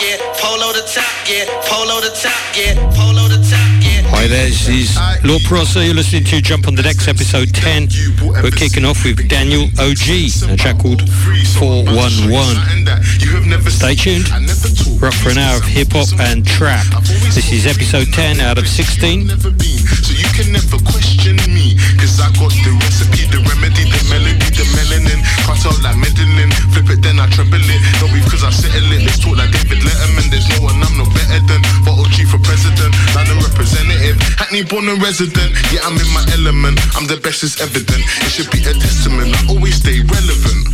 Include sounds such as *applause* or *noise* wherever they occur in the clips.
yeah. Polo the top, yeah. Polo the top, yeah. Polo the top. Hi there, this is Lord Prosser. You're listening to Jump on the Decks episode 10. We're kicking off with Daniel OG, a track called 411. Stay tuned. We're up for an hour of hip hop and trap. This is episode 10 out of 16. So you can never question me Cause I got the recipe, the remedy, the melody, the melanin Cut out like meddling Flip it then I treble it. Not because I settle it. Let's talk like David Letterman. There's no one I'm no better than. Bottle G for president London representative. Hackney born and resident. Yeah I'm in my element. I'm the best is evident. It should be a testament. I always stay relevant.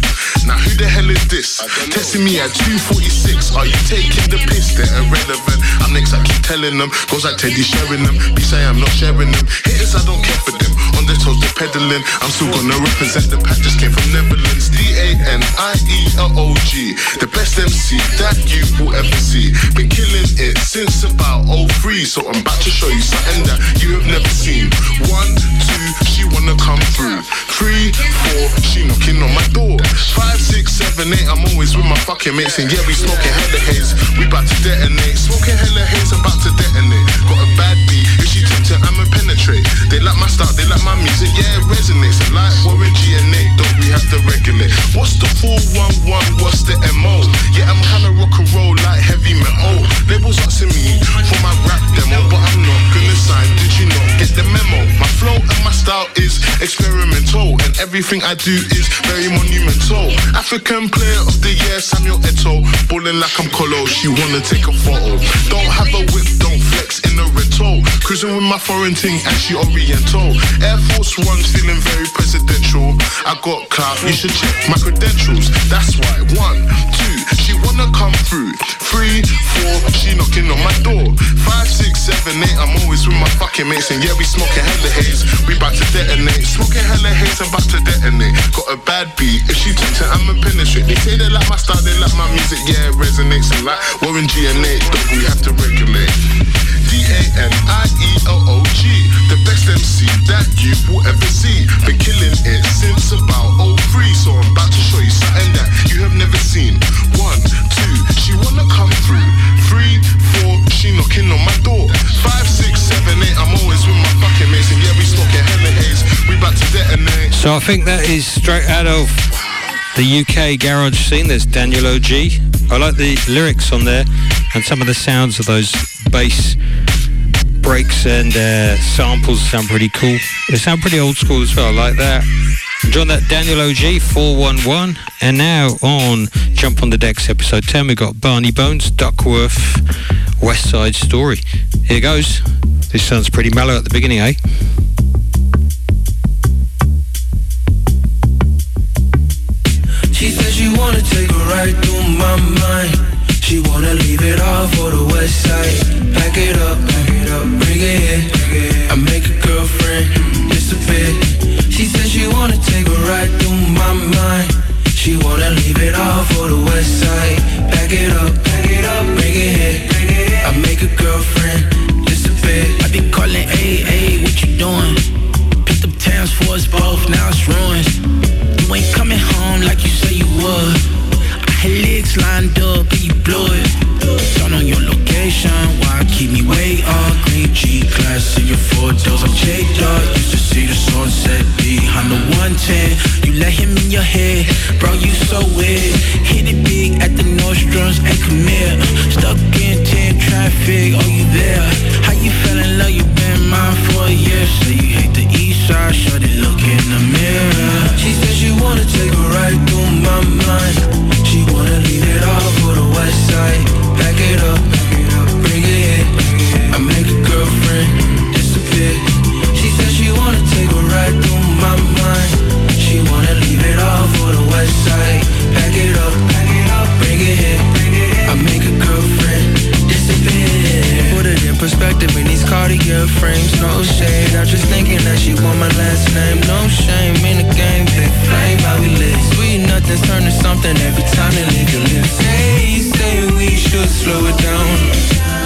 Now who the hell is this? Testing me at 246 Are you taking the piss? They're irrelevant. I'm next, I keep telling them. Goes like Teddy sharing them. Be say I'm not sharing them. Haters, I don't care for them. On their toes, they're peddling. I'm still gonna represent the pack. Just came from Netherlands D-A-N-I-E-L-O-G The best MC that you will ever see. Been killing it since about 03 So I'm about to show you something that you have never seen. One, two, she wanna come through. Three, four, she knocking on my door. Five, six, seven, eight, I'm always with my fucking mates And yeah, we smoking hella haze. We about to detonate. Smoking hella haze, about to detonate. Got a bad beat, if she tempted, I'ma penetrate. They like my style, they like my music, yeah, it resonates. Like Warren G and Nate, don't we have to regulate What's the 411, what's the MO? Yeah, I'm kinda rock and roll like heavy metal. Labels asking me for my rap demo But I'm not gonna sign, did you not get the memo? My flow and my style is experimental And everything I do is very monumental. African player of the year, Samuel Eto'o Ballin' like I'm Colo, she wanna take a photo. Don't have a whip, don't flex in a rental. Cruising with my foreign ting and she oriental. Air Force One's got clout, you should check my credentials. That's why, one, two, she wanna come through. Three, four, she knocking on my door. Five, six, seven, eight, I'm always with my fucking mates. And yeah, we smoking hella haze, we bout to detonate. Smoking hella haze, I'm about to detonate. Got a bad beat, if she takes it, I'ma penetrate. They say they like my style, they like my music, yeah, it resonates And like Warren G and Nate, we have to regulate D-A-N-I-E-L-O-G The best MC that you will ever see. Been killing it since about 03 So I'm about to show you something that you have never seen. One, two, she wanna come through. Three, four, she knocking on my door. Five, six, seven, eight, I'm always with my fucking mates. And yeah, we smoking hella haze, we about to detonate. So I think that is straight out of the UK garage scene. There's Daniel OG. I like the lyrics on there and some of the sounds of those bass breaks and uh, samples sound pretty cool. They sound pretty old school as well. I like that. Enjoying that Daniel OG 411. And now on Jump on the Decks episode 10, we got Barney Bones, Duckworth, West Side Story. Here goes. This sounds pretty mellow at the beginning, eh? She said she wanna take a ride through my mind. She wanna leave it all for the west side. Pack it up, pack it up, bring it here. I make a girlfriend disappear. She said she wanna take a ride through my mind. She wanna leave it all for the west side. Pack it up, pack it up, bring it here. I make a girlfriend disappear. I be calling AA, what you doing? Picked up towns for us both, now it's ruined. You ain't coming home like you say you would. Hit it big at the Nordstroms and here. Stuck in 10 traffic, oh you there? turn something every time you leave your lips. Say, say we should slow it down.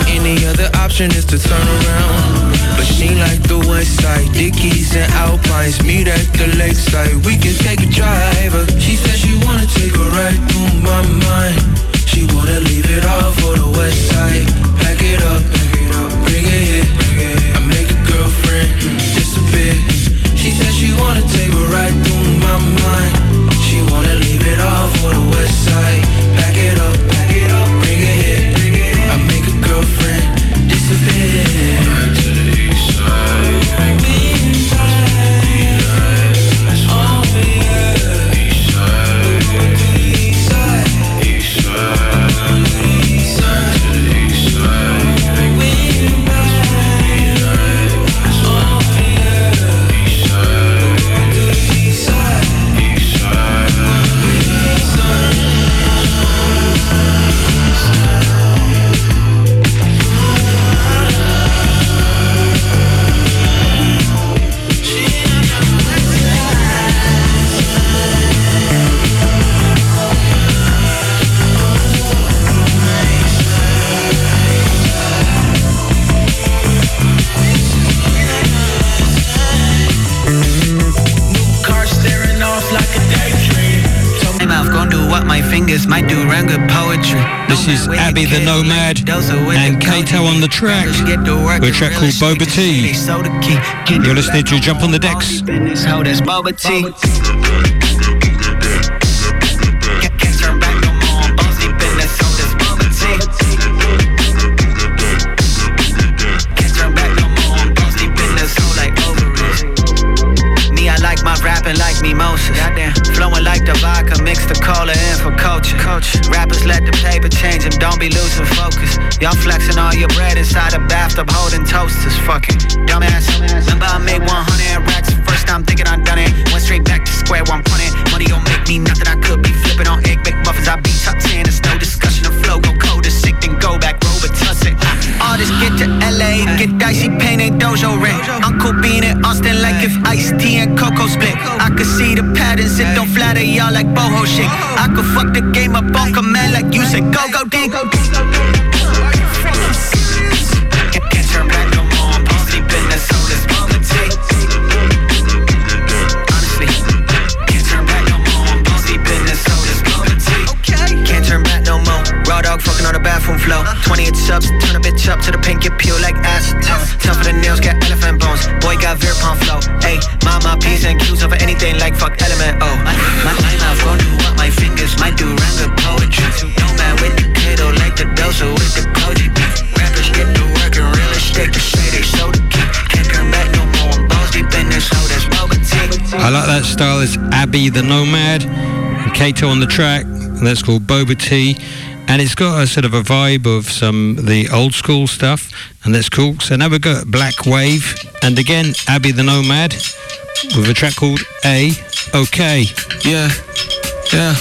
Any other option is to turn around. But she like the west side, Dickies and Alpines. Meet at the lakeside, we can take a drive. She said she wanna take a ride through my mind. She wanna leave it all for the west side. Pack it up, bring it here. I make a girlfriend disappear. She said she wanna take a ride through my mind. She wanna off on the west side. This is Abby the Nomad and Kato on the track with a track called Boba Tea. You're listening to Jump on the Decks. Boba T. rapping like mimosas. Goddamn. Flowing like the vodka, mix the cola in for culture. Coach. Rappers let the paper change them, don't be losing focus. Y'all flexing all your bread inside a bathtub holding toasters. Fucking dumbass. Remember I made 100 racks first time thinking I done it. Went straight back to square one punting. Money don't make me nothing. I could be flipping on egg McMuffins. I be top 10. It's no discussion. The flow go cold as sick, then go back, Artists get to LA, get dicey, painting dojo rent. Uncle Bean and Austin like if Ice T and Coco split. I could see the patterns, it don't flatter y'all like boho shit. I could fuck the game up on command like you said, go, go, dig. 28 subs, turn a bitch up to the pink, get peel like acid. Tough for the nails, got elephant bones. Boy got Virpon flow. Ayy, mama, P's and Q's over anything like fuck element. Oh, my, my, my mouth gon' do what my fingers might do rhyme poetry. No man with the kiddo like the dozo with the Koji. Rappers get to work and real estate to say they so the key. Can't back no more. I'm balls deep in this hole, that's Boba I like that style. It's Abby the Nomad and Kato on the track. And that's called Boba T and it's got a sort of a vibe of some the old school stuff, and that's cool. So now we've got Black Wave, and again Abby the Nomad with a track called A OK. Yeah, yeah.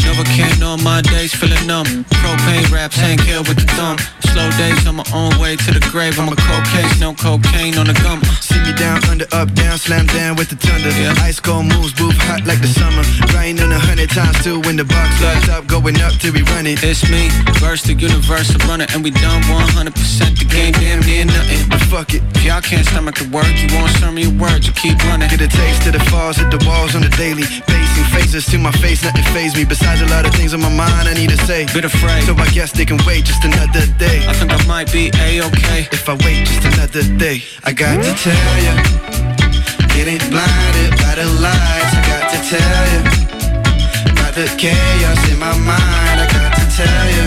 Novocaine on my days, feeling numb. Propane raps, ain't kill with the thumb. Slow days on my own way to the grave. I'm a cold case, no cocaine on the gum. See me down, under, up, down, slam down with the thunder. Yeah. Ice cold moves, booth hot like the summer. Grinding a hundred times still when the box lights up, going up till we run it. It's me, verse the universe, a runner, and we done 100%. The game damn near nothing. But fuck it. If y'all can't stomach the work, you won't serve me a word, you keep running. Get a taste of the falls, hit the walls on the daily. Pacing phases to my face, nothing phase me. Besides a lot of things on my mind I need to say. Bit afraid. So I guess they can wait just another day. I think I might be a-okay. If I wait just another day, I got to tell ya. Getting blinded by the lights, I got to tell ya. About the chaos in my mind, I got to tell ya.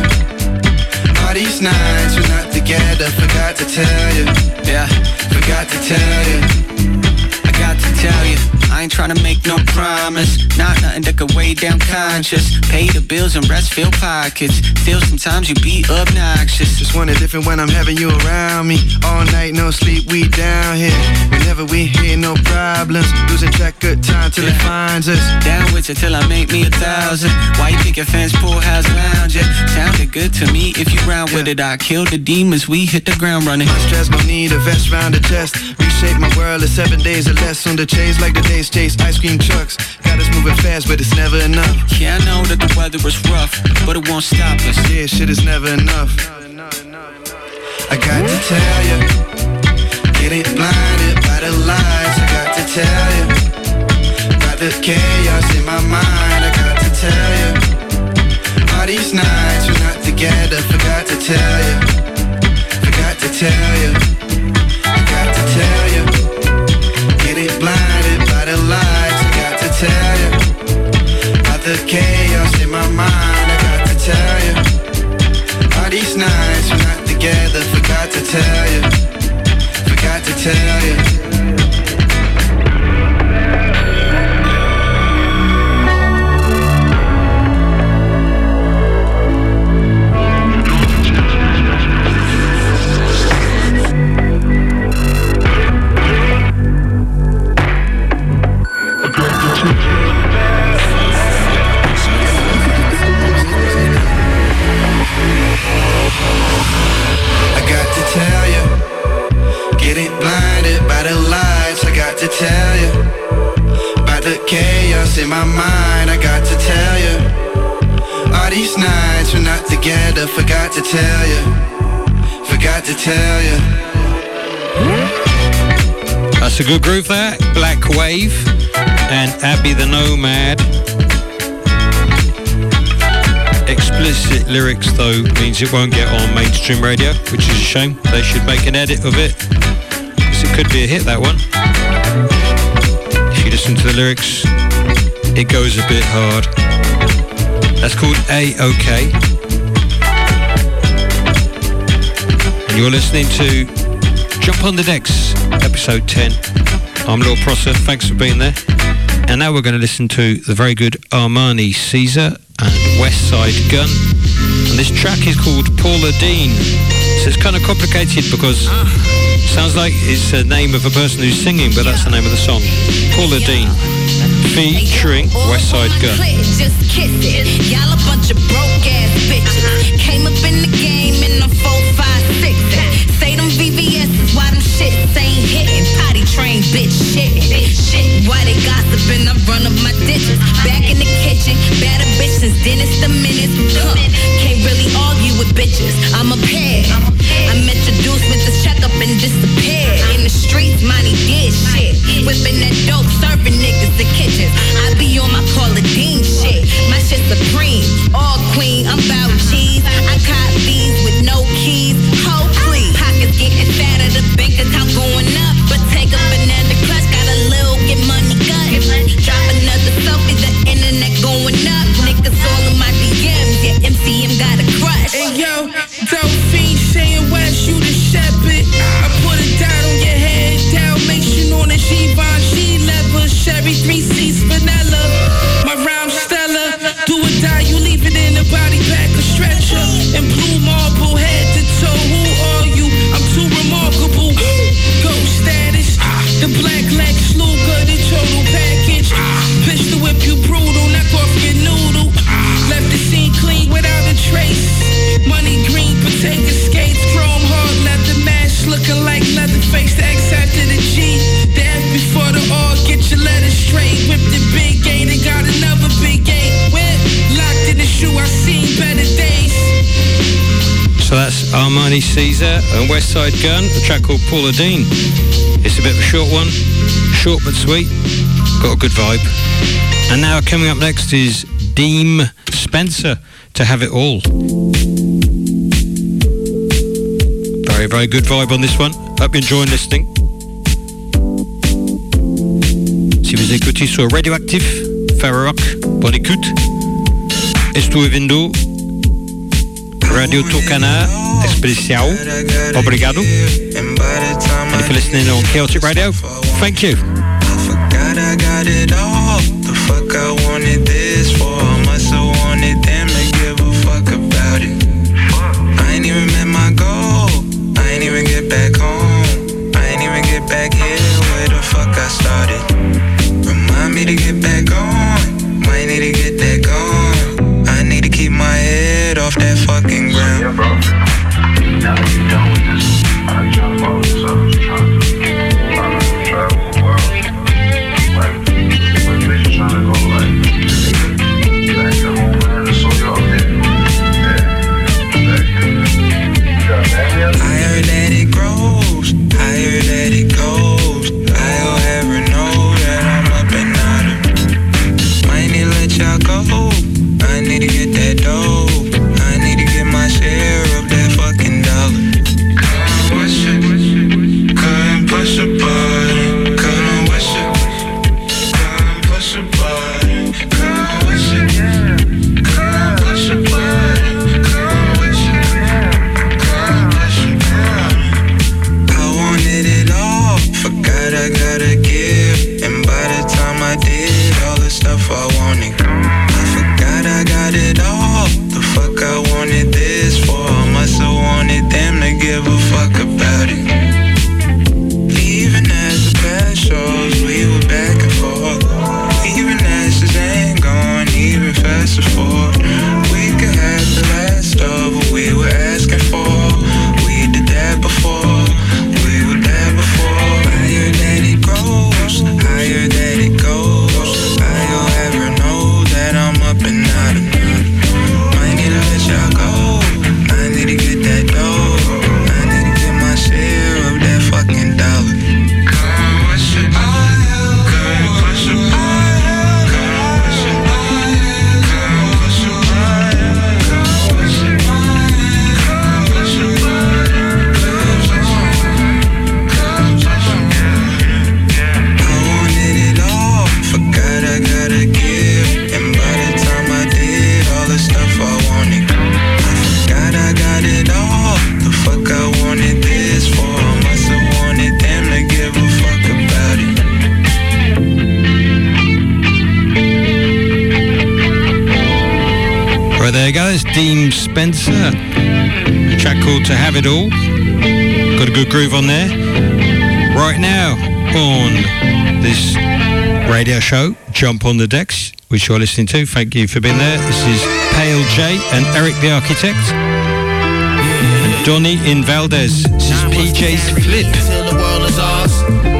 All these nights we're not together, forgot to tell ya. Yeah, forgot to tell ya. I got to tell you. I ain't trying to make no promise. Not nothing that could weigh down conscious. Pay the bills and rest fill pockets. Still, sometimes you be obnoxious. Just want it different when I'm having you around me. All night, no sleep, we down here. Whenever we hear no problems. Losing track of time till yeah. it finds us. Down with you till I make me a thousand. Why you pick your fans pool house lounge? Yeah, sounded good to me. If you round yeah. with it, I kill the demons. We hit the ground running. My stress gon' need a vest round the chest. Reshape my world in seven days or less on the chase like the days chase ice cream trucks. Got us moving fast, but it's never enough. Yeah, I know that the weather is rough, but it won't stop us. Yeah, shit is never enough. I got to tell you, getting blinded by the lights. I got to tell you, about the chaos in my mind. I got to tell you, all these nights we're not together. Forgot to tell you, forgot to tell you, I got to tell you, getting blinded by the lights. I got to tell you, about the chaos in my mind. I got to tell you, all these nights we're not together. Forgot to tell you, forgot to tell you. In my mind. I got to tell you, all these nights we're not together. Forgot to tell you, forgot to tell you. That's a good groove there. Black Wave and Abby the Nomad. explicit lyrics though means it won't get on mainstream radio, which is a shame. They should make an edit of it, because it could be a hit, that one. If you listen to the lyrics, it goes a bit hard. That's called A-OK. And you're listening to Jump on the Decks, episode 10. I'm Lord Prosser, thanks for being there. And now we're going to listen to the very good Armani Caesar and West Side Gun. And this track is called Paula Deen. So it's kind of complicated because sounds like it's the name of a person who's singing, but that's the name of the song. Paula Deen featuring West Side Gun. Train bitch shit. Shit. Why they gossiping? I run up my ditches. Back in the kitchen. Better bitches. Dennis the minutes. Huh. Can't really argue with bitches. I'm a pair. I'm introduced with this checkup and disappeared. In the streets, money did shit. Whipping that dope, serving niggas the kitchens. I be on my Paula Deen shit. My shit supreme. All queen, I'm bout cheese. I caught these with no keys. Ho, please. Pockets getting fatter, the bank account going up. Armani Caesar and Westside Gunn, a track called Paula Deen. It's a bit of a short one, short but sweet, got a good vibe. And now coming up next is Deem Spencer to have it all. Very, very good vibe on this one. Hope you're enjoying listening. Si vous écoutez sur Radioactive, Ferroc, bonne écoute. Estou ouvindo Radio Tucana Especial. Obrigado. And if you're listening on Celtic Radio, thank you. forgot I got I need to get that dough. Got a good groove on there. Right now on this radio show, Jump on the Decks, which you're listening to. Thank you for being there. This is Pale J and Eric the Architect. And Donny in Valdez. This is PJ's Flip. Till the world is ours.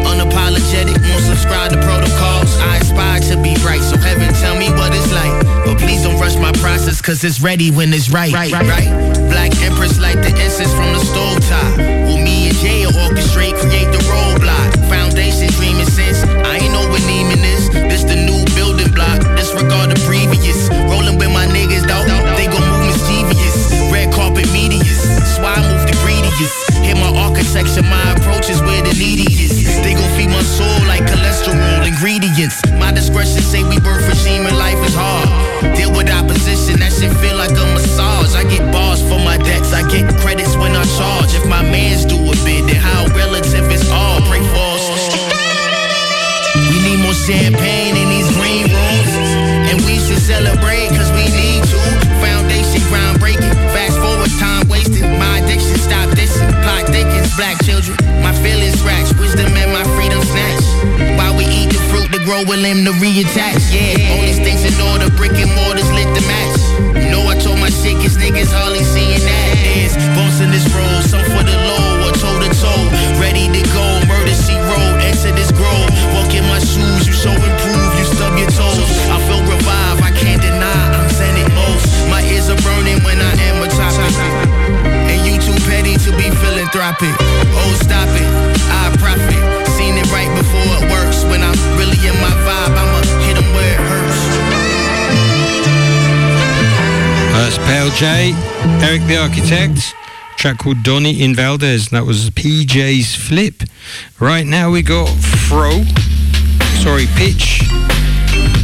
Unapologetic, won't subscribe to protocols. I aspire to be bright, so heaven tell me what it's like. But please don't rush my process, cause it's ready when it's right. Right, right. Black Empress like the incense my architecture, my approach is where the needy is. They gon' feed my soul like cholesterol ingredients. My discretion say we birth regime and life is hard. Deal with opposition, that shit feel like a massage. I get bars for my debts, I get credits when I charge. If my mans do a bit, then how relative is all. Pray for us. We need more champagne in these green rooms. And we should celebrate cause black children. My feelings scratch. Wisdom and my freedom snatch. While we eat the fruit to grow with him to reattach. Yeah, all these things in order. Brick and mortars lit the match. You know I told my shit cause niggas hardly seeing that. There's bumps in this road. Some for the low or toe to toe. Ready to go. Murder she road. Enter this grove. Walk in my shoes. You so improve. You stub your toes. Pale J, Eric the Architect. Track called Donny in Valdez. That was PJ's Flip. Right now we got Fro. Sorry, Pitch.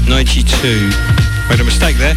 92. Made a mistake there.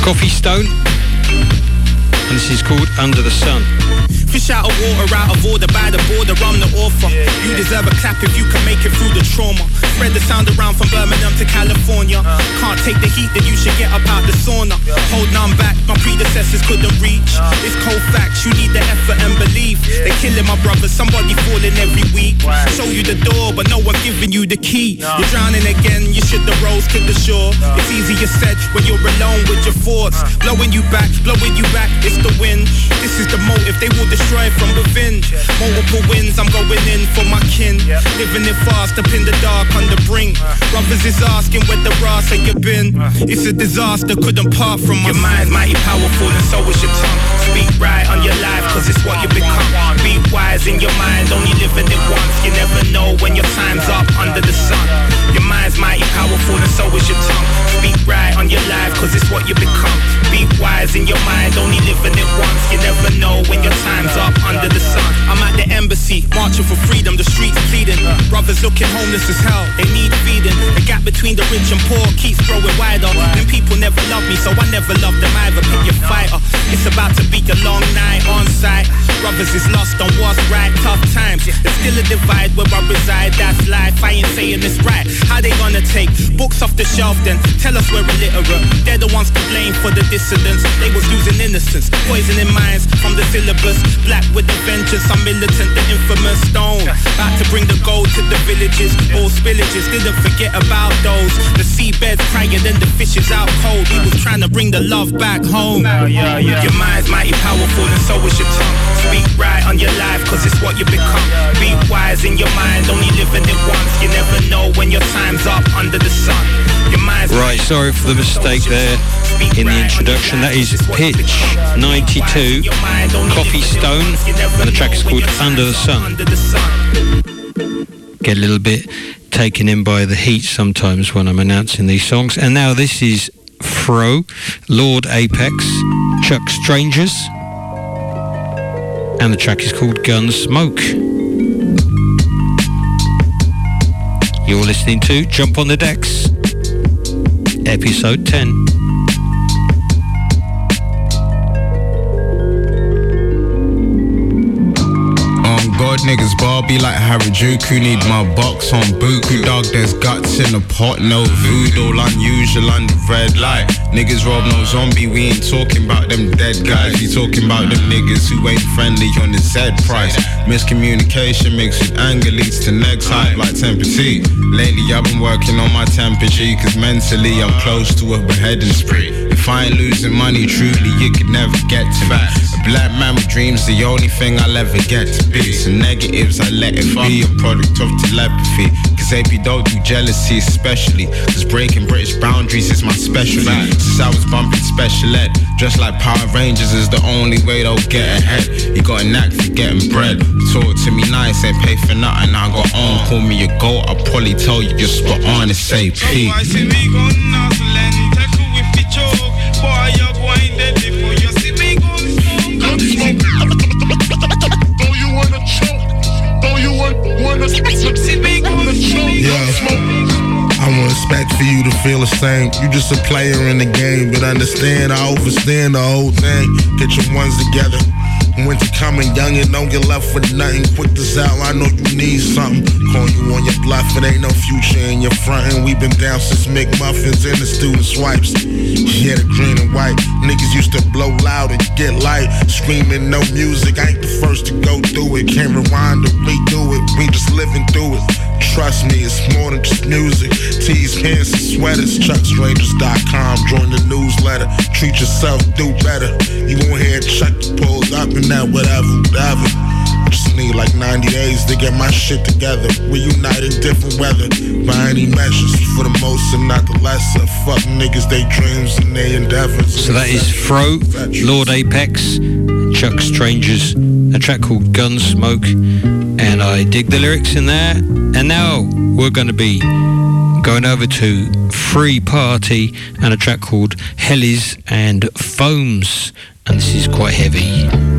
Kofi Stone. And this is called Under the Sun. Fish out of water, out of order, by the border, I'm the author. You deserve a clap if you can make it through the trauma. Spread the sound around from Birmingham to California. Uh. Can't take the heat, then you should get up out the sauna. Hold none back, my predecessors couldn't reach. Uh. It's cold facts, you need the effort and belief. They're killing my brothers, somebody falling every week. Show you the door, but no one giving you the key. You're drowning again, you should have rose to the shore. It's easier said when you're alone with your thoughts. Uh. Blowing you back, blowing you back, it's the wind. This is the motive, they will destroy from within. Multiple wins, I'm going in for my kin. Living it fast up in the dark on the brink. Brothers is asking where the brass have you been. It's a disaster, couldn't part from my Your mind's mighty powerful and so is your tongue. Speak right on your life, cause it's what you become. Be wise in your mind, only living it once. You never know when your time's up under the sun. Your mind's mighty powerful and so is your tongue. Speak right on your life, cause it's what you become. Be wise in your mind, only living it once. You never know when your time's up under the sun. I'm at the embassy, marching for freedom, the streets pleading. Brothers looking homeless as hell, they need feeding. The gap between the rich and poor keeps growing wider. And people never love me, so I never love them either. Pick your fighter. It's about to be a long night on site. Brothers is lost on what's right, tough times. There's still a divide where I reside, that's life. I ain't saying it's right. How they gonna take books off the shelf then? Tell us we're illiterate. They're the ones to blame for the dissidents. They was losing innocence, poisoning minds from the syllabus. Black with the vengeance, I'm militant, the infamous stone. About to bring the gold to the villages, all spillages. Didn't forget about those. The seabeds crying, then the fishes out cold. We was trying to bring the love back home. Your mind's mighty powerful, and so is your tongue. Speak right on your life, cause it's what you become. Be wise in your mind, only living it once. You never know when your time's up under the sun. Right, sorry for the mistake there in the introduction. That is Pitch 92, Kofi Stone, and the track is called Under the Sun. Get a little bit taken in by the heat sometimes when I'm announcing these songs. And now this is Fro, Lord Apex, Chuck Strangers, and the track is called Gun Smoke. You're listening to Jump on the Decks, episode 10. Niggas Barbie like Harajuku. Need my box on Buku. Dog, there's guts in the pot, no voodoo. Unusual under red light. Niggas rob no zombie. We ain't talking about them dead guys. We talking about them niggas who ain't friendly on the Z price. Miscommunication mixed with anger leads to next hype like temperature. Lately, I've been working on my temperature, cause mentally I'm close to a beheading spree. If I ain't losing money, truly, you could never get to me. A black man with dreams, the only thing I'll ever get to be. So negatives, I let it be a product of telepathy. Cause AP don't do jealousy, especially. Cause breaking British boundaries is my specialty. Since I was bumping special ed, just like Power Rangers is the only way they'll get ahead. You got a knack for getting bread. Talk to me nice, ain't pay for nothing. I got on, call me a goat. I'll probably tell you you're spot on, it's AP. Yeah. I won't expect for you to feel the same. You just a player in the game, but understand I overstand the whole thing. Get your ones together. Winter coming, young and don't get left with nothing. Quick to sell, I know you need something. Call you on your bluff, it ain't no future in your front. And we been down since McMuffins and the student swipes. Yeah, the green and white. Niggas used to blow loud and get light. Screaming no music, I ain't the first to go through it. Can't rewind or redo it, we just living through it. Trust me, it's more than just music. Tees, pants, and sweaters. ChuckStrangers.com. Join the newsletter. Treat yourself, do better. You won't hear Chuck pulls up and that whatever, whatever. Just need like 90 days to get my shit together. We unite in different weather. By any measures, for the most and not the lesser. Fuck niggas, they dreams and they endeavors. So that is Fro, Lord Apex, Chuck Strangers, a track called Gunsmoke, I dig the lyrics in there. And now we're going to be going over to Free Party and a track called Hellies and Foams, and this is quite heavy.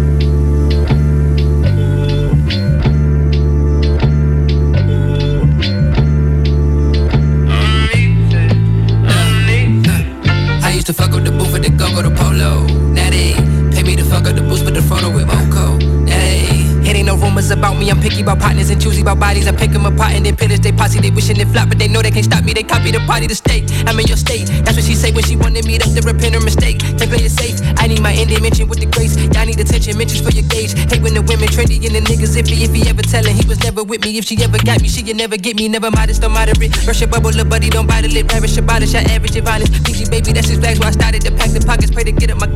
Me. I'm picky about partners and choosy about bodies. I pick them apart and then pillage they posse. They wishing they flop, but they know they can't stop me. They copy the party to state. I'm in your state. That's what she say when she wanted me to repent her mistake. Can't play it safe. I need my ending mention with the grace. Y'all need attention, mentions for your gauge. Hate when the women trendy and the niggas iffy. If he ever tellin' he was never with me. If she ever got me, she can never get me. Never modest, don't moderate. Rush your bubble, little buddy, don't bite the lip. Ravish about it, shot average, if honest. PG baby, that's his flags where I started to pack the pockets. Pray to get up my.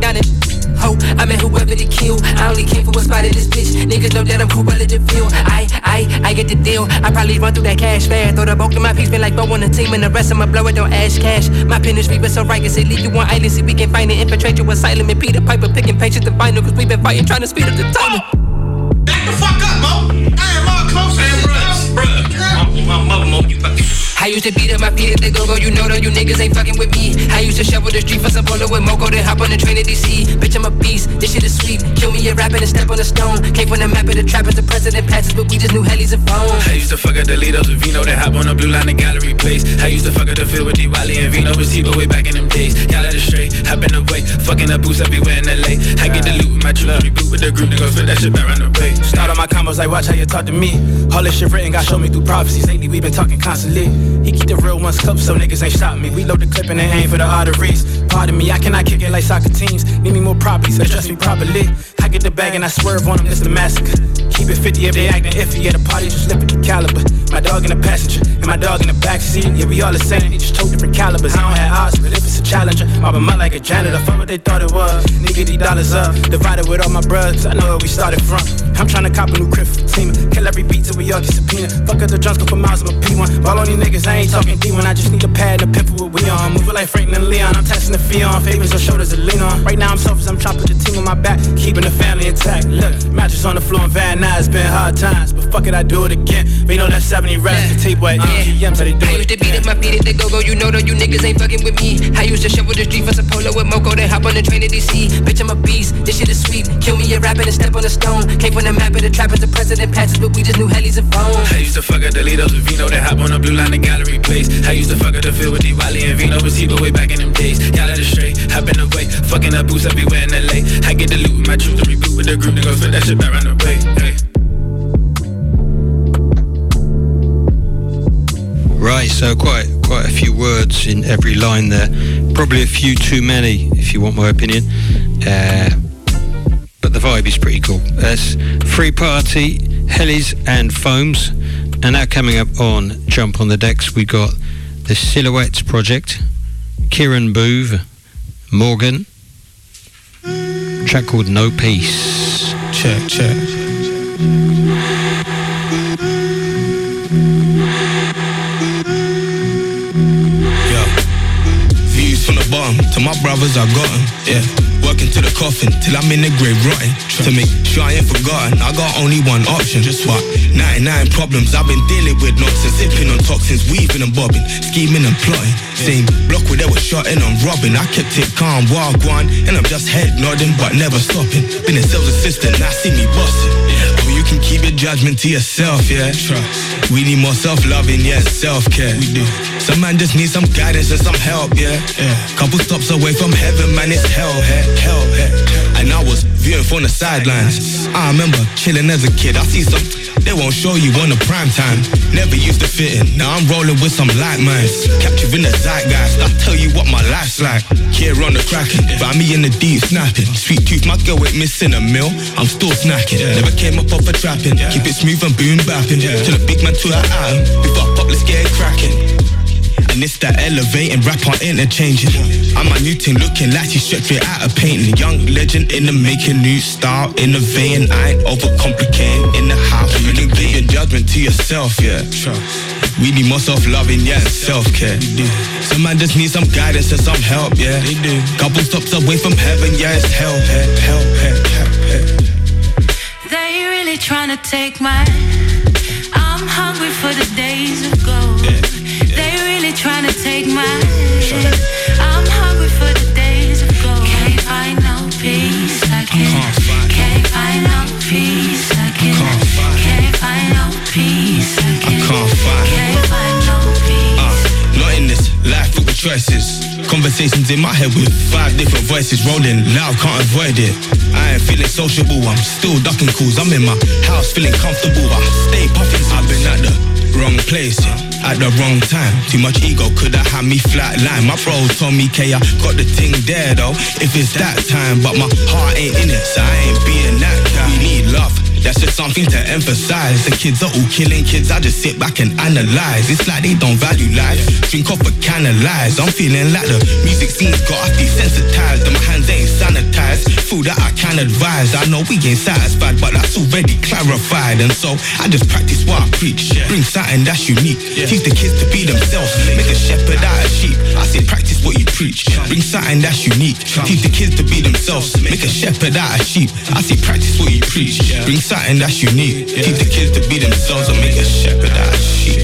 Ho, I met whoever to kill. I only came for what's spot in this bitch. Niggas know that I'm cool relative I, I, I get the deal. I probably run through that cash fast. Throw the bulk of my piece, been like throw on the team, and the rest of my blow it don't ash cash. My pen is reaping so right, can say leave you on island. See, we can find it, infiltrate you asylum. And Peter Piper picking patience to final, cause we been fighting, trying to speed up the timing. I used to beat up my feet at the go-go, you know that you niggas ain't fucking with me. I used to shovel the street for some polo with Moco, then hop on the train to DC. Bitch, I'm a beast, this shit is sweet. Kill me a rapping and step on a stone. Came from the map of the trap as the president passes, but we just knew hellies and phones. I used to fuck at the with Vino, then hop on the blue line and gallery place. I used to fuck at the field with D-Wally and Vino with Tebow way back in them days. Y'all let it straight, hop in the way, fucking up boots everywhere in LA. I get the loot with my true reboot with the group, niggas flip that shit back around the way. Start on my combos like watch how you talk to me. All this shit written got show me through prophecies. Lately we been talking constantly. He keep the real ones cups so niggas ain't stop me. We load the clip and they aim for the arteries. Pardon me, I cannot kick it like soccer teams. Need me more properties, address me properly. I get the bag and I swerve on them, it's the massacre. Keep it 50 if they acting iffy at a party, just lift the caliber. My dog in the passenger, and my dog in the backseat. Yeah, we all the same, they just told different calibers. I don't have odds, but if it's a challenger, I'll be mud like a janitor. Fuck what they thought it was. Nigga, these dollars up. Divided with all my brothers, I know where we started from. I'm trying to cop a new crib for the team. Kill every beat till we all get subpoena. Fuck up the drums, go for miles, I'm a P1. Ball on these niggas, I ain't talking D when I just need a pad and a pimple with we on. Moving like Franklin and Leon, I'm testing the fee on. Favors or shoulders to lean on. Right now I'm selfish, I'm trying to put the team on my back. Keeping the family intact. Look, mattress on the floor in Van Nuys, it's been hard times. But fuck it, I do it again. We know that 70 reps, the tape way. EGM, so they do I it used to beat up my feet at the go-go, you know that you niggas ain't fucking with me. I used to shovel the street for some polo with Moco, then hop on the train to DC. Bitch, I'm a beast, this shit is sweet. Kill me a rapping and step on a stone. Came from the map of the trap as the president passes, but we just knew hellies and phones. I used to fuck at the Lidos with Vino, then hop on the blue line and gotta. I used to fuck up the field with Diwali and Vino Placebo way back in them days. Y'all out of straight, i been away, fucking up boots everywhere in LA. I get the loot with my truth to reboot with the group to go split that shit back around the way. Hey. Right, so quite quite a few words in every line there. Probably a few too many, if you want my opinion. Uh, but the vibe is pretty cool. That's Free Party, Hellies and Foams. And now coming up on Jump on the Decks, we got the Silhouettes Project, Kieran Boove, Morgan, track called No Peace. Check, check. To my brothers, I got Yeah. Working to the coffin till I'm in the grave rotting. To make sure I ain't forgotten, I got only one option. Just what? 99 problems I've been dealing with nonsense. Sipping on toxins, weaving and bobbing, scheming and plotting. Same block where they were shotting and robbing. I kept it calm, wild one, and I'm just head nodding but never stopping. Been a sales assistant, now see me bossing. Can keep your judgment to yourself, yeah. Trust. We need more self-loving, yeah, self-care. We do. Some man just need some guidance and some help, yeah. yeah. Couple stops away from heaven, man, it's hell, hell, hell, hell. And I was viewing from the sidelines. I remember chilling as a kid. I see some they won't show you on the prime time. Never used to fit in. Now I'm rolling with some like minds. Capturing the zeitgeist. I tell you what my life's like. Here on the cracking. Find me in the deep snapping. Sweet tooth, my girl ain't missing a meal. I'm still snacking. Never came up off a trapping. Keep it smooth and boom bapping. To the big man to the atom. Before I pop, let's get it cracking. And it's that elevating rap on interchanging. I'm a new thing looking like she stretched straight out of painting. Young legend in the making, new style, innovating. I ain't overcomplicating in the house. You can your judgment to yourself, yeah. We need more self-loving, yeah, and self-care. Some man just need some guidance and some help, yeah. They do. Couple stops away from heaven, yeah, it's hell, hell, hell, hell, hell, hell. They really trying to take my. I'm hungry for the days of gold. They really trying to take my. head. I'm hungry for the days of gold. Can't find no peace. I can't. Can't find no peace. I can't. Can't find no peace. I can't. can't find. No peace. Uh, not in this life with choices. Conversations in my head with five different voices rolling loud, can't avoid it. I ain't feeling sociable, I'm still ducking calls. I'm in my house feeling comfortable. I stay puffing. I've been at the wrong place, yeah, at the wrong time. Too much ego could have had me flatline. My bro told me, K, I got the thing there though. If it's that time, but my heart ain't in it, so I ain't being that guy. We need love. That's just something to emphasize. The kids are all killing kids. I just sit back and analyze. It's like they don't value life. Drink off a can of lies. I'm feeling like the music scene's got us desensitized. And my hands ain't sanitized. Food that I can advise. I know we ain't satisfied, but that's already clarified. And so I just practice what I preach. Bring something that's unique. Teach the kids to be themselves. Make a shepherd out of sheep. I say practice what you preach. Bring something that's unique. Teach the kids to be themselves. Make a shepherd out of sheep. I say practice what you preach. Bring something that's unique. Teach the kids to be themselves and make a shepherd out of sheep.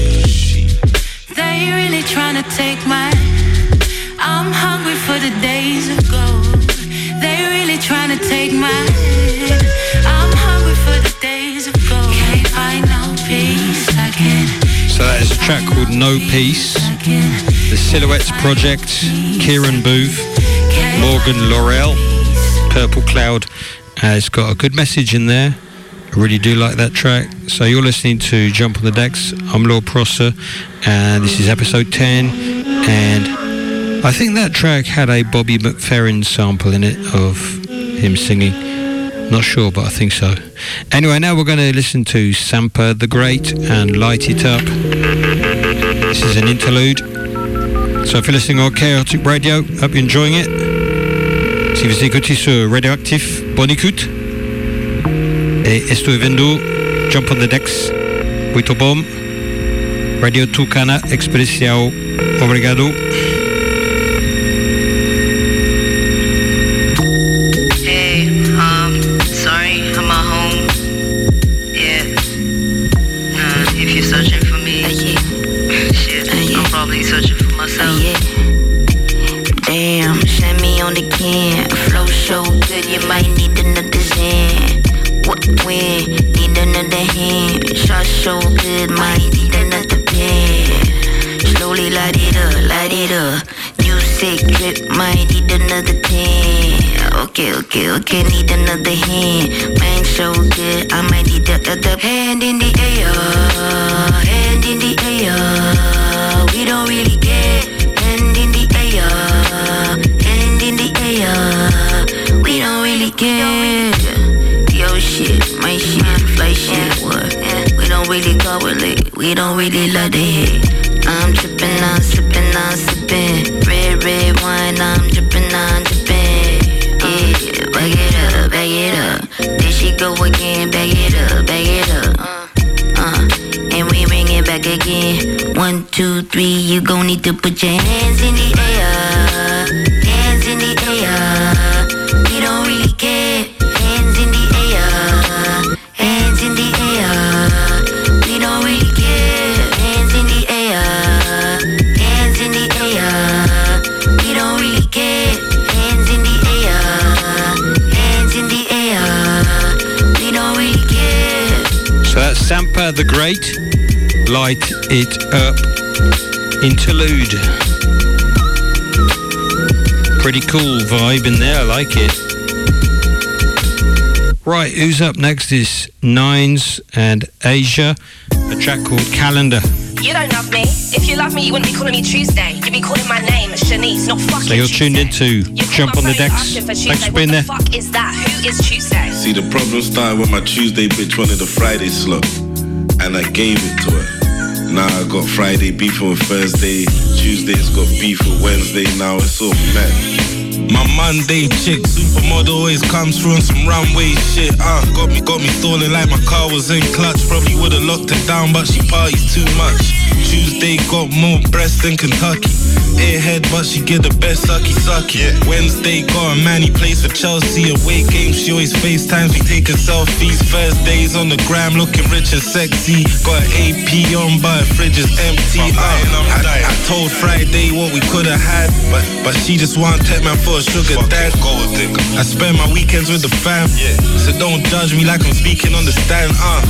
They really trying to take my. I'm hungry for the days of gold. They really trying to take my. I'm hungry for the days of gold. Can't find no peace. I can't. So that is a track called No Peace. The Silhouettes Project, Kieran Booth, Morgan Laurel, Purple Cloud. Uh, it's got a good message in there. I really do like that track. So you're listening to Jump on the Decks. I'm Lord Prosser, and this is episode 10. And I think that track had a Bobby McFerrin sample in it of him singing. Not sure, but I think so. Anyway, now we're going to listen to Sampa the Great and Light It Up. This is an interlude. So if you're listening on Chaotic Radio, hope you're enjoying it. Si vous écoutez sur Radioactif, bonne écoute. Et estoy viendo Jump on the Decks, Muito bom. Radio Tucana, Expressiao, obrigado. like it. Yo shit, my shit, fly shit, what? We don't really go with it. we don't really love the hit. I'm trippin', I'm sippin', I'm sippin'. Red, red wine, I'm drippin', I'm drippin'. Yeah, bag it up, bag it up. There she go again, bag it up, bag it up. Uh, uh, and we bring it back again. One, two, three, you gon' need to put your hands in the air. The Great, Light It Up, Interlude. Pretty cool vibe in there, I like it. Right, who's up next is Nines and Asia, a track called Calendar. You don't love me. If you love me, you wouldn't be calling me Tuesday. You'd be calling my name Shanice, not fucking So you're tuned in to Jump on the Decks. Asking for Tuesday. Thanks for what being the there. fuck is that? Who is Tuesday? See, the problem started when my Tuesday bitch wanted a Friday slot, and I gave it to her. Now I got Friday beefing with Thursday, Tuesday's got beef with Wednesday. Now it's all mad. My Monday chick, supermodel always comes through on some runway shit. Uh, got me, got me stalling like my car was in clutch. Probably would've locked it down, but she parties too much. Tuesday got more breasts than Kentucky. Airhead, but she get the best sucky sucky. Wednesday got a man he plays for Chelsea. Away game, she always FaceTimes, we taking selfies. Thursdays on the gram, looking rich and sexy. Got an AP on, but her fridge is empty. Uh, I, I told Friday what we could've had, but but she just want tech man for a sugar dad. I spend my weekends with the fam, so don't judge me like I'm speaking on the stand. Uh,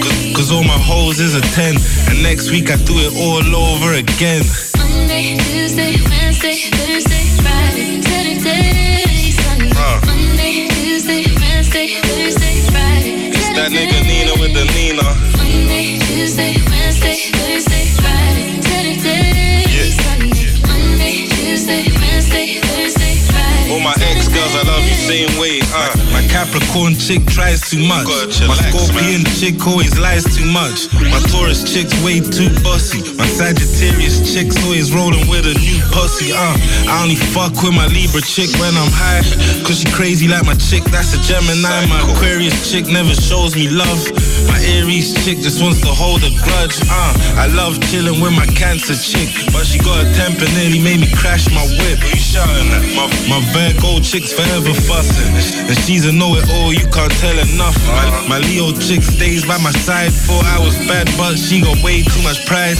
cause, cause all my hoes is a 10, and next week I do it all over again. Monday, Tuesday, Wednesday, Thursday, Friday, Saturday, Sunday. Monday, Tuesday, Wednesday, Thursday, Friday, It's that nigga Nina with the Nina. Monday, Tuesday, Wednesday, Thursday, Friday, Saturday, Sunday. Monday, Tuesday, Wednesday, Thursday, Friday. All my ex girls, I love you same way. Uh, Capricorn chick tries too much. My Scorpion chick always lies too much. My Taurus chick's way too bossy. Sagittarius chick's always rolling with a new pussy. Uh, I only fuck with my Libra chick when I'm high. Cause she crazy like my chick, that's a Gemini. My Aquarius chick never shows me love. My Aries chick just wants to hold a grudge. Uh, I love chilling with my Cancer chick, but she got a temper nearly made me crash my whip. Who you shouting at? My, my Virgo chick's forever fussing, and she's a know-it-all. You can't tell her nothing. My, my Leo chick stays by my side. Four hours bad, but she got way too much pride.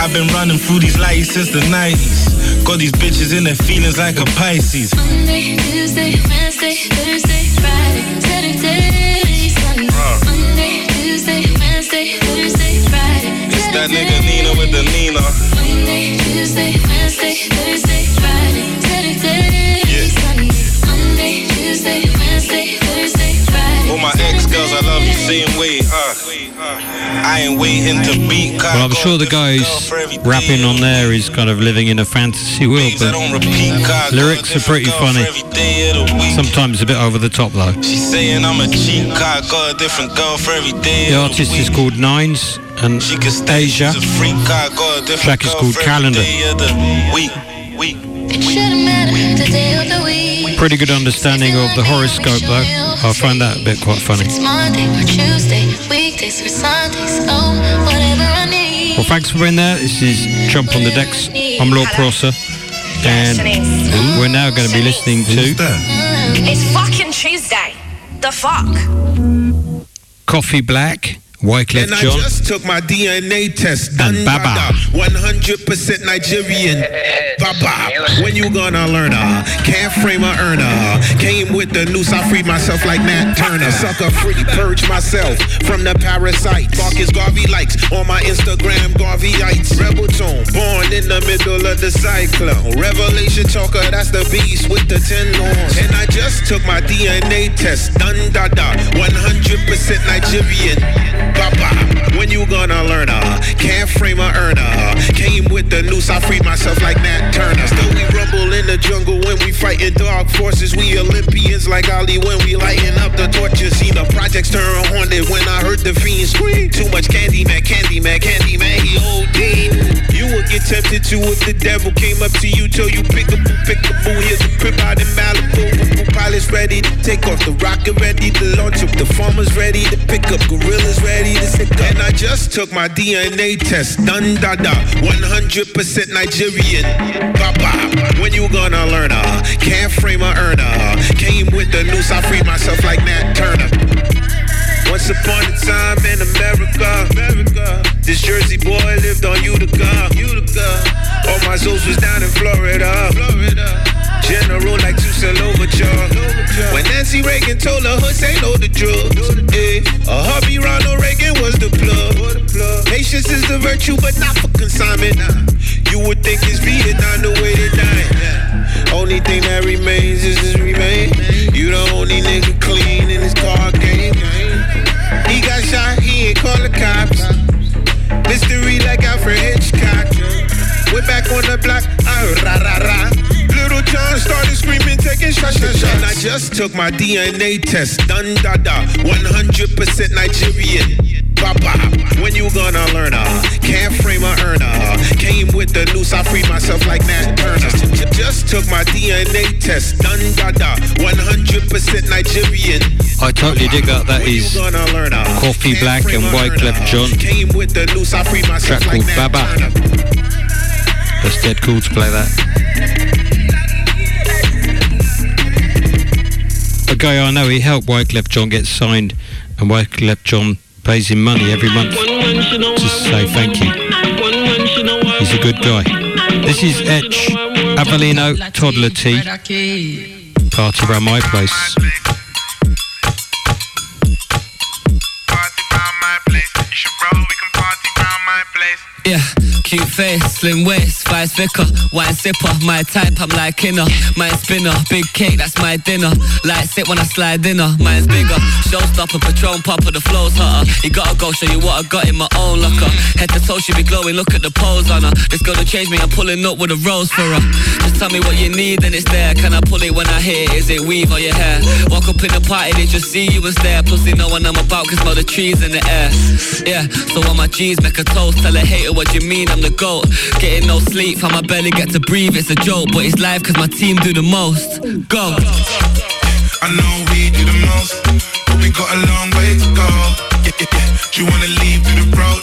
I've been running through these lights since the 90s. Got these bitches in their feelings like a Pisces. Monday, Tuesday, Wednesday, Thursday, Friday, Saturday, Sunday. Monday, Tuesday, Wednesday, Thursday, Friday, It's that nigga Nina with the Nina. Monday, Tuesday, Wednesday, Thursday, Friday, Saturday, Sunday. Monday, Tuesday, Wednesday, Thursday, Friday. All my ex girls, I love you same way. Uh, I ain't waiting to beat. Well, I'm sure the guys rapping on there is kind of living in a fantasy world, but lyrics are pretty funny. Sometimes a bit over the top though. She's saying I'm a cheat cop, got a different girl for every day. The artist is called Nines and Asia. Freak cop, got Track is called Calendar. day week. Week. It shouldn't matter the day of the week. Pretty good understanding of the horoscope though. I find that a bit quite funny. It's Monday or Tuesday, weekdays or Sundays. Oh, whatever I need. Well, thanks for being there. This is Jump on the Decks. I'm Lord Prosser. And we're now going to be listening to It's fucking Tuesday. The fuck? Coffee Black, Wyclef And I John, just took my DNA test. and Done Baba. 100% Nigerian. Baba. When you gonna learn her? Can't frame a earner. Came with the noose, I freed myself like Nat Turner. Sucker free, purge myself from the parasites. Marcus Garvey likes on my Instagram, Garveyites. Rebel tone, born in the middle of the cyclone. Revelation talker, that's the beast with the ten horns. And I just took my DNA test. Done da da. 100% Nigerian. Baba. When you gonna learn her? Can't frame a earner. Came with the noose, I freed myself like Nat Turner. Still we rumble in the jungle when we fighting dark forces. We Olympians like Ali when we lighting up the torches. See the projects turn haunted when I heard the fiends scream. Too much candy man, candy man, candy man, he OD. You would get tempted to if the devil came up to you, told you pick a up, pick a up, here's a crib out in Malibu. Pilots ready to take off, the rocket ready to launch up, the farmers ready to pick up, gorillas ready to sit up. And I just took my DNA test, done da da, 100% Nigerian. Baba, when you gonna learn uh? Can't frame a earner. Came with the noose, I freed myself like Nat Turner. Once upon a time in America, America. This Jersey boy lived on Utica. Utica. All my Zoes was down in Florida. Florida. General like Toussaint Louverture. When Nancy Reagan told her hood ain't no to drugs. Eh, a hubby Ronald Reagan was the plug. Patience is the virtue, but not for consignment. You would think it's Vietnam the way they dying. Only thing that remains is his remain. You the only nigga clean in this car game. He got shot, he ain't call the cops. Mystery like Alfred Hitchcock. We're back on the block, ah, rah, rah, rah. Little John started screaming, taking shots, shots, shots. And I just took my DNA test, done da da, 100% Nigerian. Baba, when you gonna learn uh? Can't frame a earner. Came with the noose, I freed myself like Nat Turner. Just took my DNA test, done da da, 100% Nigerian. I totally dig that. That is Gonna learn uh? Coffee Black and White Wyclef Jean. Came with the noose, I freed myself Track like called Nat Baba. Turner. That's dead cool to play that. Guy I know, he helped Wyclef Jean get signed, and Wyclef Jean pays him money every month to say thank you. He's a good guy. This is Etch, Avelino Toddla T, party around my place. Cute face, slim waist, thighs thicker, wine sipper, my type, I'm like inner, mine spinner, big cake, that's my dinner. Light sit when I slide in her, mine's bigger. Showstopper, Patron popper, the flow's hotter. You gotta go show you what I got in my own locker. Head to toe, she be glowing, look at the pose on her. This to change me, I'm pulling up with a rose for her. Just tell me what you need and it's there. Can I pull it when I hit it? Is it weave or your hair? Walk up in the party, they just see you and stare. Plus they know what I'm about, cause smell the trees in the air. Yeah, so on my G's, make a toast, tell a hater what you mean, I'm the GOAT. Getting no sleep, how my belly get to breathe, it's a joke. But it's life cause my team do the most. Go. I know we do the most, but we got a long way to go. Yeah, yeah, yeah. Do you wanna leave through the road?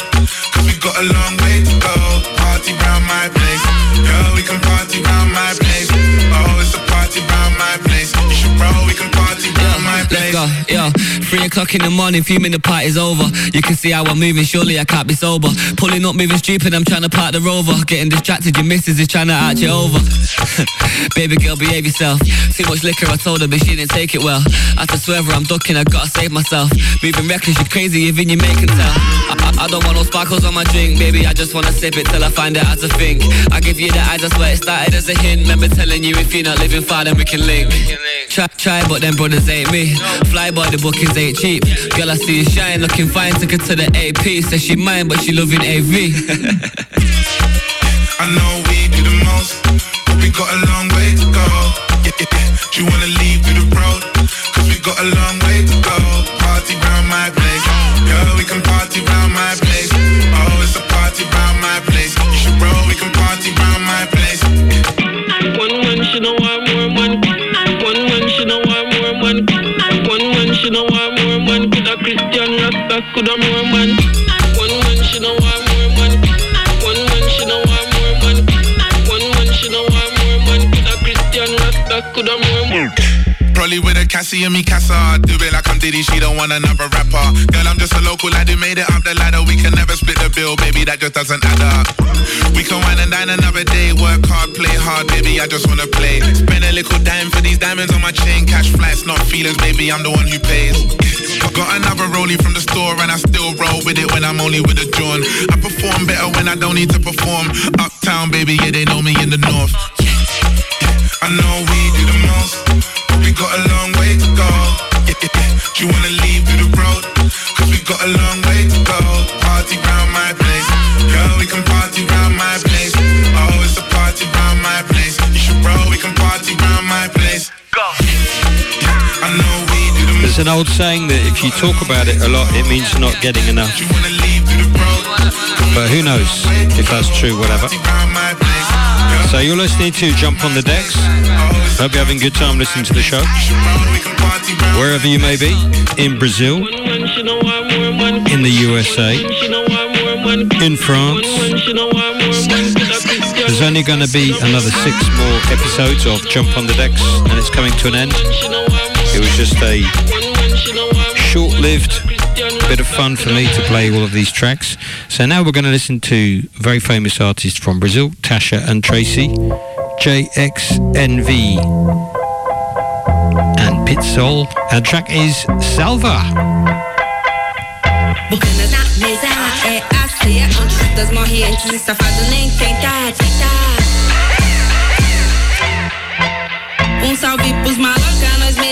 Cause we got a long way to go. Party round my place. Yeah, we can party round my place. Oh, it's a party round my place. You should roll, Let's yo. Three o'clock in the morning, fuming the party's over. You can see how I'm moving, surely I can't be sober. Pulling up, moving stupid, I'm trying to park the rover. Getting distracted, your missus is trying to arch you over. *laughs* Baby girl, behave yourself. Too much liquor, I told her, but she didn't take it well. I to swerve her, I'm ducking, I gotta save myself. Moving reckless, you're crazy, even you making tell. I, I, I don't want no sparkles on my drink, baby, I just wanna sip it till I find out how to think. I give you the eyes, I swear it started as a hint. Remember telling you if you're not living far, then we can link. Try, try, but them brothers ain't me. Fly boy, the bookings ain't cheap. Girl, I see you shine, looking fine, took her to the AP. Says she mine, but she loving AV. *laughs* I know we do the most, but we got a long way to go. Yeah, yeah, yeah. You wanna leave through the road? Cause we got a long way to go. Rasta, coulda more man. One man, she know I'm more man. One man, she know I'm more man. One man, she know I'm more man. Coulda Christian Rasta, coulda more man. Probably with a Cassie and me Casa. Do it like I'm Diddy, she don't want another rapper. Girl, I'm just a local lad who made it up the ladder. We can never split the bill, baby, that just doesn't add up. We can wine and dine another day. Work hard, play hard, baby, I just wanna play. Spend a little dime for these diamonds on my chain. Cash flights, not feelings, baby, I'm the one who pays. I got another rollie from the store and I still roll with it when I'm only with a John. I perform better when I don't need to perform. Uptown, baby, yeah, they know me in the north. I know we do the most, we got a long way to go. Do you wanna leave through the road? Cause we got a long way to go. Party round my There's an old saying that if you talk about it a lot, it means you're not getting enough. But who knows if that's true, whatever. So you're listening to Jump on the Decks. Hope you're having a good time listening to the show. Wherever you may be, in Brazil, in the USA, in France. There's only going to be another six more episodes of Jump on the Decks and it's coming to an end. It was just a short-lived bit of fun for me to play all of these tracks. So now we're going to listen to very famous artists from Brazil, Tasha and Tracie, JXNV and Pit Soul. Our track is Salva.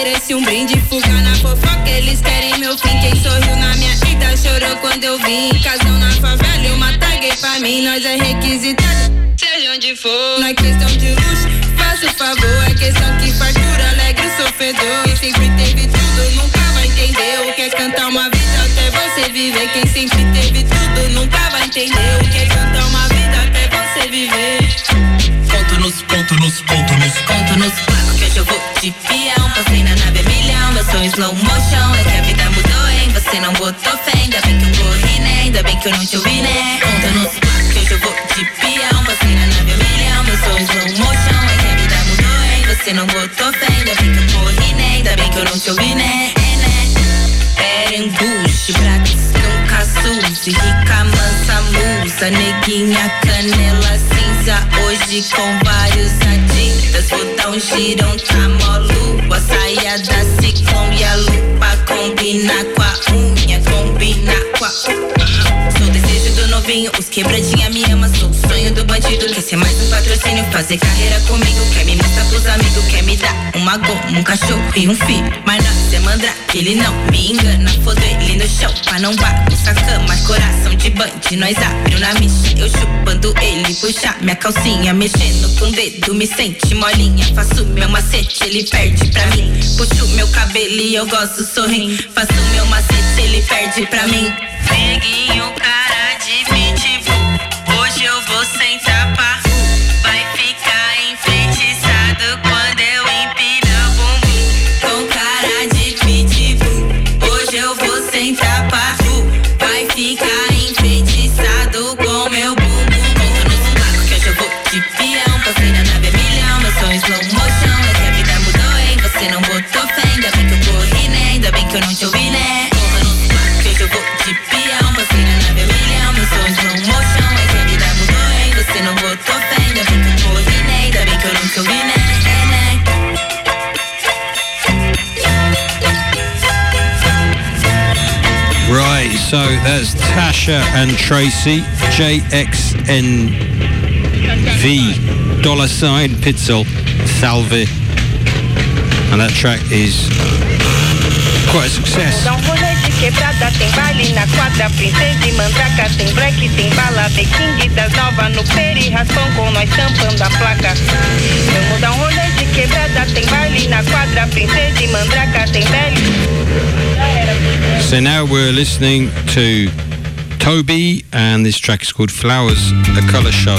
Merece um brinde. Fuga na fofoca, eles querem meu fim. Quem sorriu na minha vida chorou quando eu vim. Casão na favela, eu mataguei pra mim. Nós é requisitado, seja onde for. Não é questão de luxo, faça o favor. É questão que fartura, alegre o sofredor. Quem sempre teve tudo, nunca vai entender. O que é cantar uma vida até você viver. Quem sempre teve tudo, nunca vai entender. O que é cantar uma vida até você viver. Conto nos, conto nos, conto slow motion. É que a vida mudou, hein? Você não botou fé, ainda bem que eu corri, né? Ainda bem que eu não te ouvi, né? Conta nos que eu vou de peão. Passei na nave a milhão, meu sonho slow motion. É que a vida mudou, hein? Você não botou fé, ainda bem que eu corri, né? Ainda bem que eu não te ouvi, né? É, né? Berenguste, Brax, nunca suze Rica, musa Neguinha, canela cinza Hoje com vários adidas dar um girão, tá mó A saia da ciclone e a lupa Combina com a unha, combina com a Sou desejo do novinho, os quebradinha me ama. Sou o sonho do bandido, quer ser mais um patrocínio. Fazer carreira comigo, quer me mostrar pros amigos Quer me dar uma goma, um cachorro e um filho. Mas nós é mandra, ele não me engana. Foda ele no chão, pra não bagunçar cama. Coração de band, nós abriu Eu chupando ele, puxar minha calcinha. Mexendo com o dedo, me sente molinha. Faço meu macete, ele perde pra mim. Puxo meu cabelo e eu gosto sorrindo. Faço meu macete, ele perde pra mim. Neguinho, cara. de that's Tasha and Tracie, JXNV, dollar sign, Pitzel, Salve. And that track is quite a success. Quebrada, tem baile na quadra, princesa e mandraca, tem tem bala, king das no peri, raspão com nós tampando a placa. Vamos dar um rolê de quebrada, tem baile na quadra, princesa e mandraca, tem. So now we're listening to Toby, and this track is called Flowers, a colour show.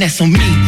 That's on me,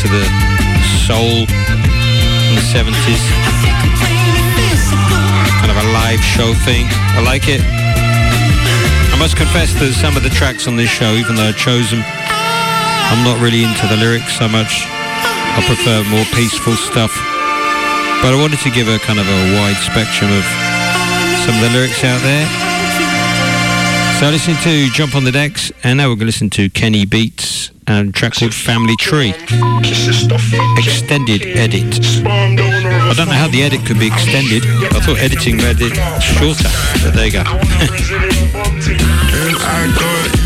to the soul in the 70s. Kind of a live show thing. I like it. I must confess that some of the tracks on this show, even though I chose them, I'm not really into the lyrics so much. I prefer more peaceful stuff. But I wanted to give a kind of a wide spectrum of some of the lyrics out there. So I to Jump on the Decks, and now we're going to listen to Kenny Beats and track called Family Tree. Extended edit. I don't know how the edit could be extended. I thought editing made it shorter, but there you go. *laughs*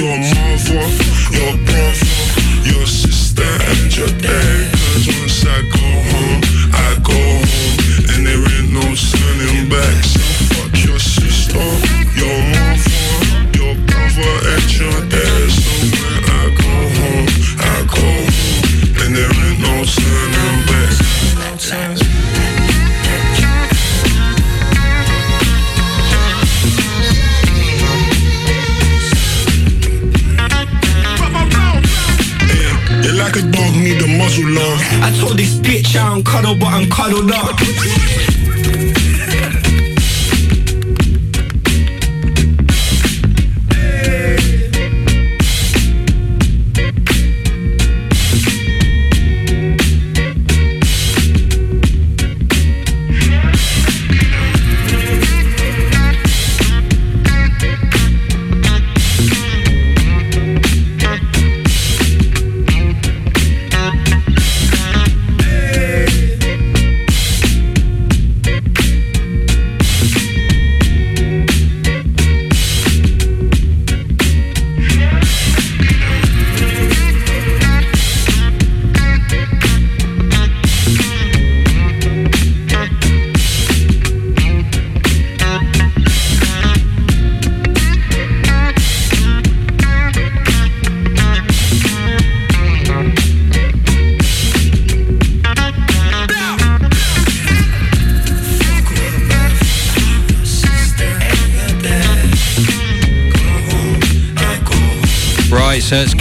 fuck your mother, cuddle, but I'm cuddled up.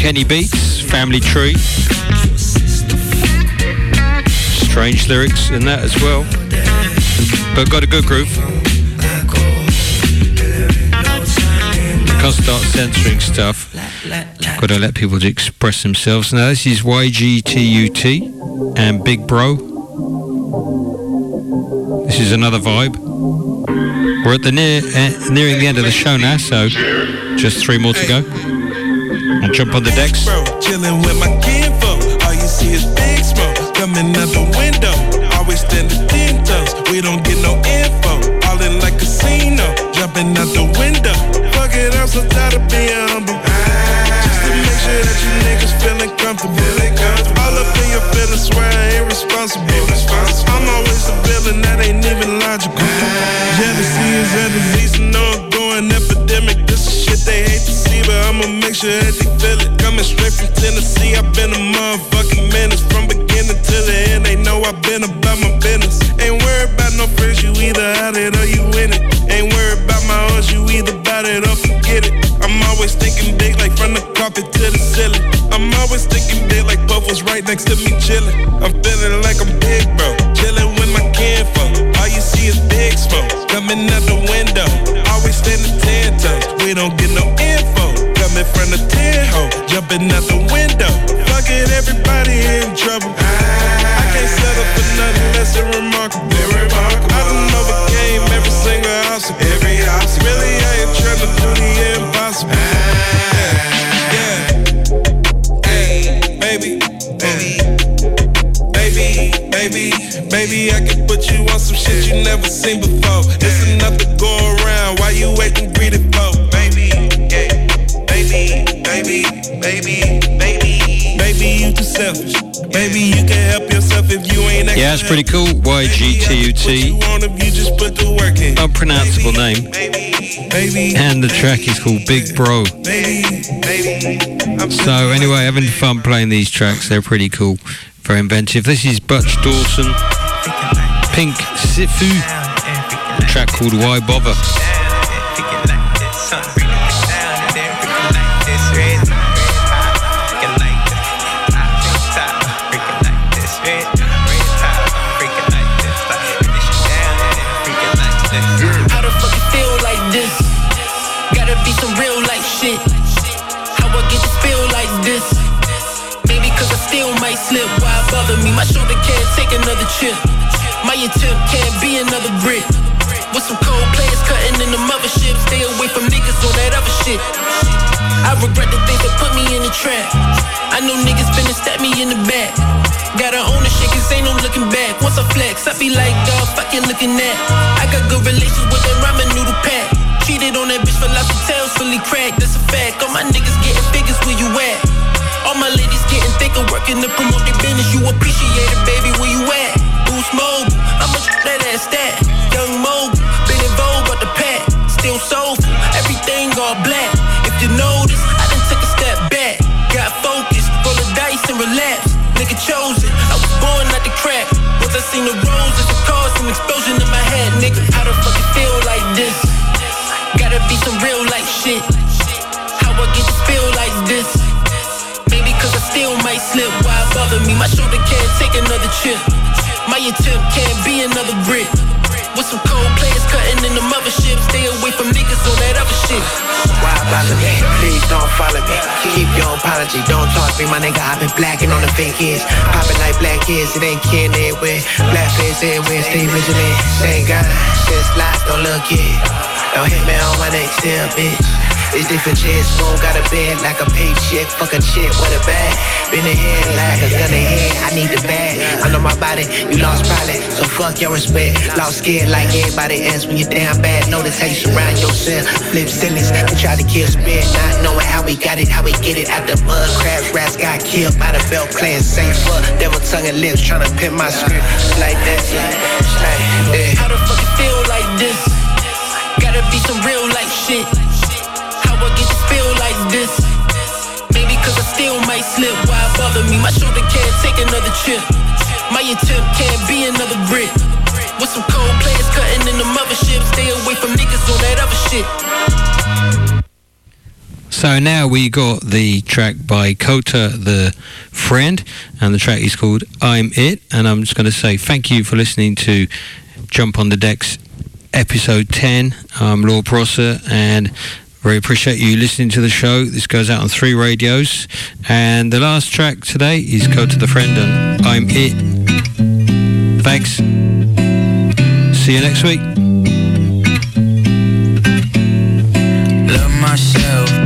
Kenny Beats, Family Tree. Strange lyrics in that as well. But got a good groove. Can't start censoring stuff. Got to let people express themselves. Now this is YGTUT and Big Bro. This is another vibe. We're at the near uh, nearing the end of the show now, so just three more to go. And jump on the decks. Bro, chilling with my kinfolk. All you see is big smoke coming out the window. Always standing ten toes. We don't get no info. All in like casino, jumping out the window. Fuck it, I'm so tired of being humble. Just to make sure that you niggas feeling comfortable. All up in your feelings, swear I ain't responsible. I'm always a villain that ain't even logical. Ah. Jealousy is a disease, that they feel it. Coming straight from Tennessee, I've been a motherfucking menace. From beginning to the end, they know I've been about my business. Ain't worried about no friends, you either out it or you in it. Ain't worried about my odds, you either bout it or forget it. I'm always thinking big, like from the carpet to the ceiling. I'm always thinking big, like Puff was right next to me chilling. I'm feeling like I'm big, bro. Chilling with my kinfolk. All you see is big smoke coming out the window. Always standing ten toes. We don't get no. From the ten hole, jumping out the window. Fuck it, everybody in trouble. I can't settle for nothing less than remarkable. I done overcame every single obstacle. Every obstacle. Really, I ain't trying to do the impossible. Ah. Yeah, yeah. Hey, baby, baby, baby, baby, baby, I can put you on some shit you never seen before. It's selfish. Baby, you can help yourself if you ain't. Yeah, it's pretty cool. YGTUT. On if you just put the work in. Unpronounceable name. And the track is called Big Bro. So anyway, having fun playing these tracks. They're pretty cool. Very inventive. This is Butch Dawson, Pink Siifu. A track called Why Bother. Another chip. My attempt can't be another brick. With some cold players cutting in the mothership. Stay away from niggas on that other shit. I regret the things that put me in the trap. I know niggas finna stab me in the back. Gotta own the shit cause ain't no looking back. Once I flex, I be like, dog, fuck you looking at. I got good relations with that ramen noodle pack. Cheated on that bitch for of tails, fully cracked, that's a fact. All my niggas getting figures where you at. All my ladies getting thicker, working to promote their business. You appreciate it, baby, where you at? Boost mobile, I'ma that ass that. Young mobile, been in vogue, but the pack. Still soulful, everything all black. If you notice, I done took a step back. Got focused, roll the dice and relax. Nigga chosen, I was born at the crack. Once I seen the roses, it caused an explosion in my head, nigga. How the fuck it feel like this? Gotta be some real life shit. Bother me? My shoulder can't take another chip. My attempt can't be another brick. With some cold players cutting in the mothership. Stay away from niggas on that other shit. Why bother me? Please don't follow me. Keep your apology. Don't talk to me, my nigga. I've been blacking on the fake kids. Popping like black kids. It ain't kidding it with black face everywhere. Stay vigilant. Thank God. Just lies don't look it. Don't hit me on my next step, bitch. It's different shit, spoon got a bed like a paycheck, fuck a chick with a bag. Been ahead like a gun ahead, I need the bag. I know my body, you lost pilot, so fuck your respect. Lost scared like everybody else when you're down bad. Notice how you surround yourself. Flip sillies, we try to kill spit, not knowing how we got it, how we get it out the mud. Crabs, rats got killed by the belt playing safe fuck. Devil tongue and lips trying to pin my script. Like that, it's like. How the fuck it feel like this? Gotta be some real life shit. Like this? Maybe cause I still might slip. Why bother me? My shoulder can't take another chip. My attempt can't be another brick. With some cold players cutting in the mothership. Stay away from niggas on that other shit. So now we got the track by Kota the Friend, and the track is called I'm It. And I'm just going to say thank you for listening to Jump on the Decks episode 10. I'm Lord Prosser, and very appreciate you listening to the show. This goes out on three radios. And the last track today is Kota the Friend, and I'm It. Thanks. See you next week. love myself.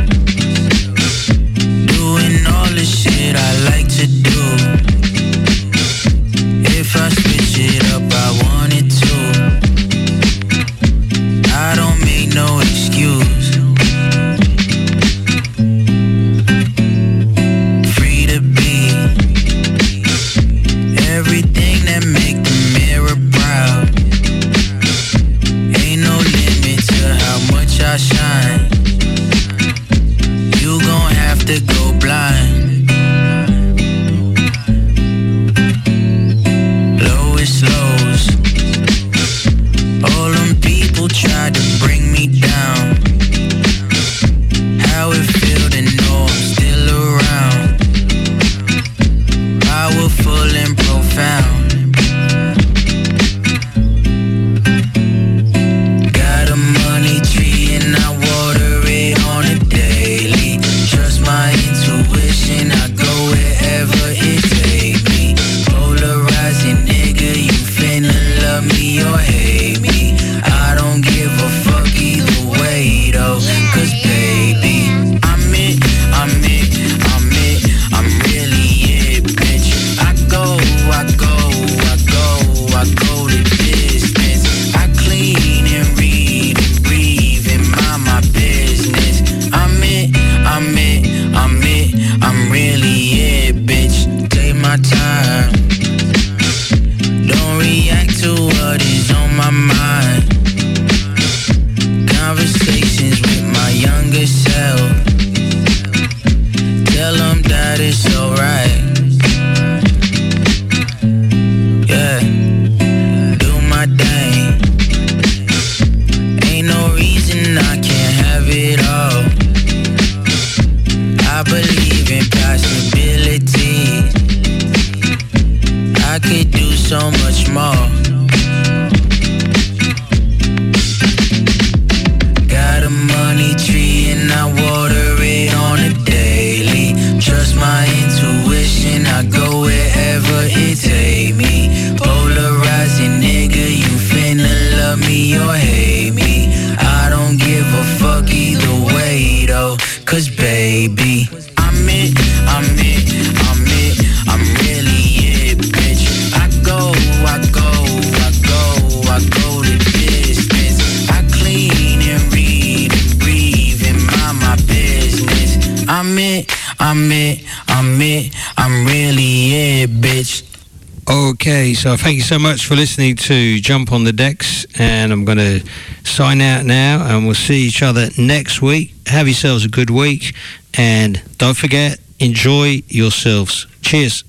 thank you so much for listening to Jump on the Decks, and I'm going to sign out now, and we'll see each other next week. Have yourselves a good week, and don't forget, enjoy yourselves. Cheers.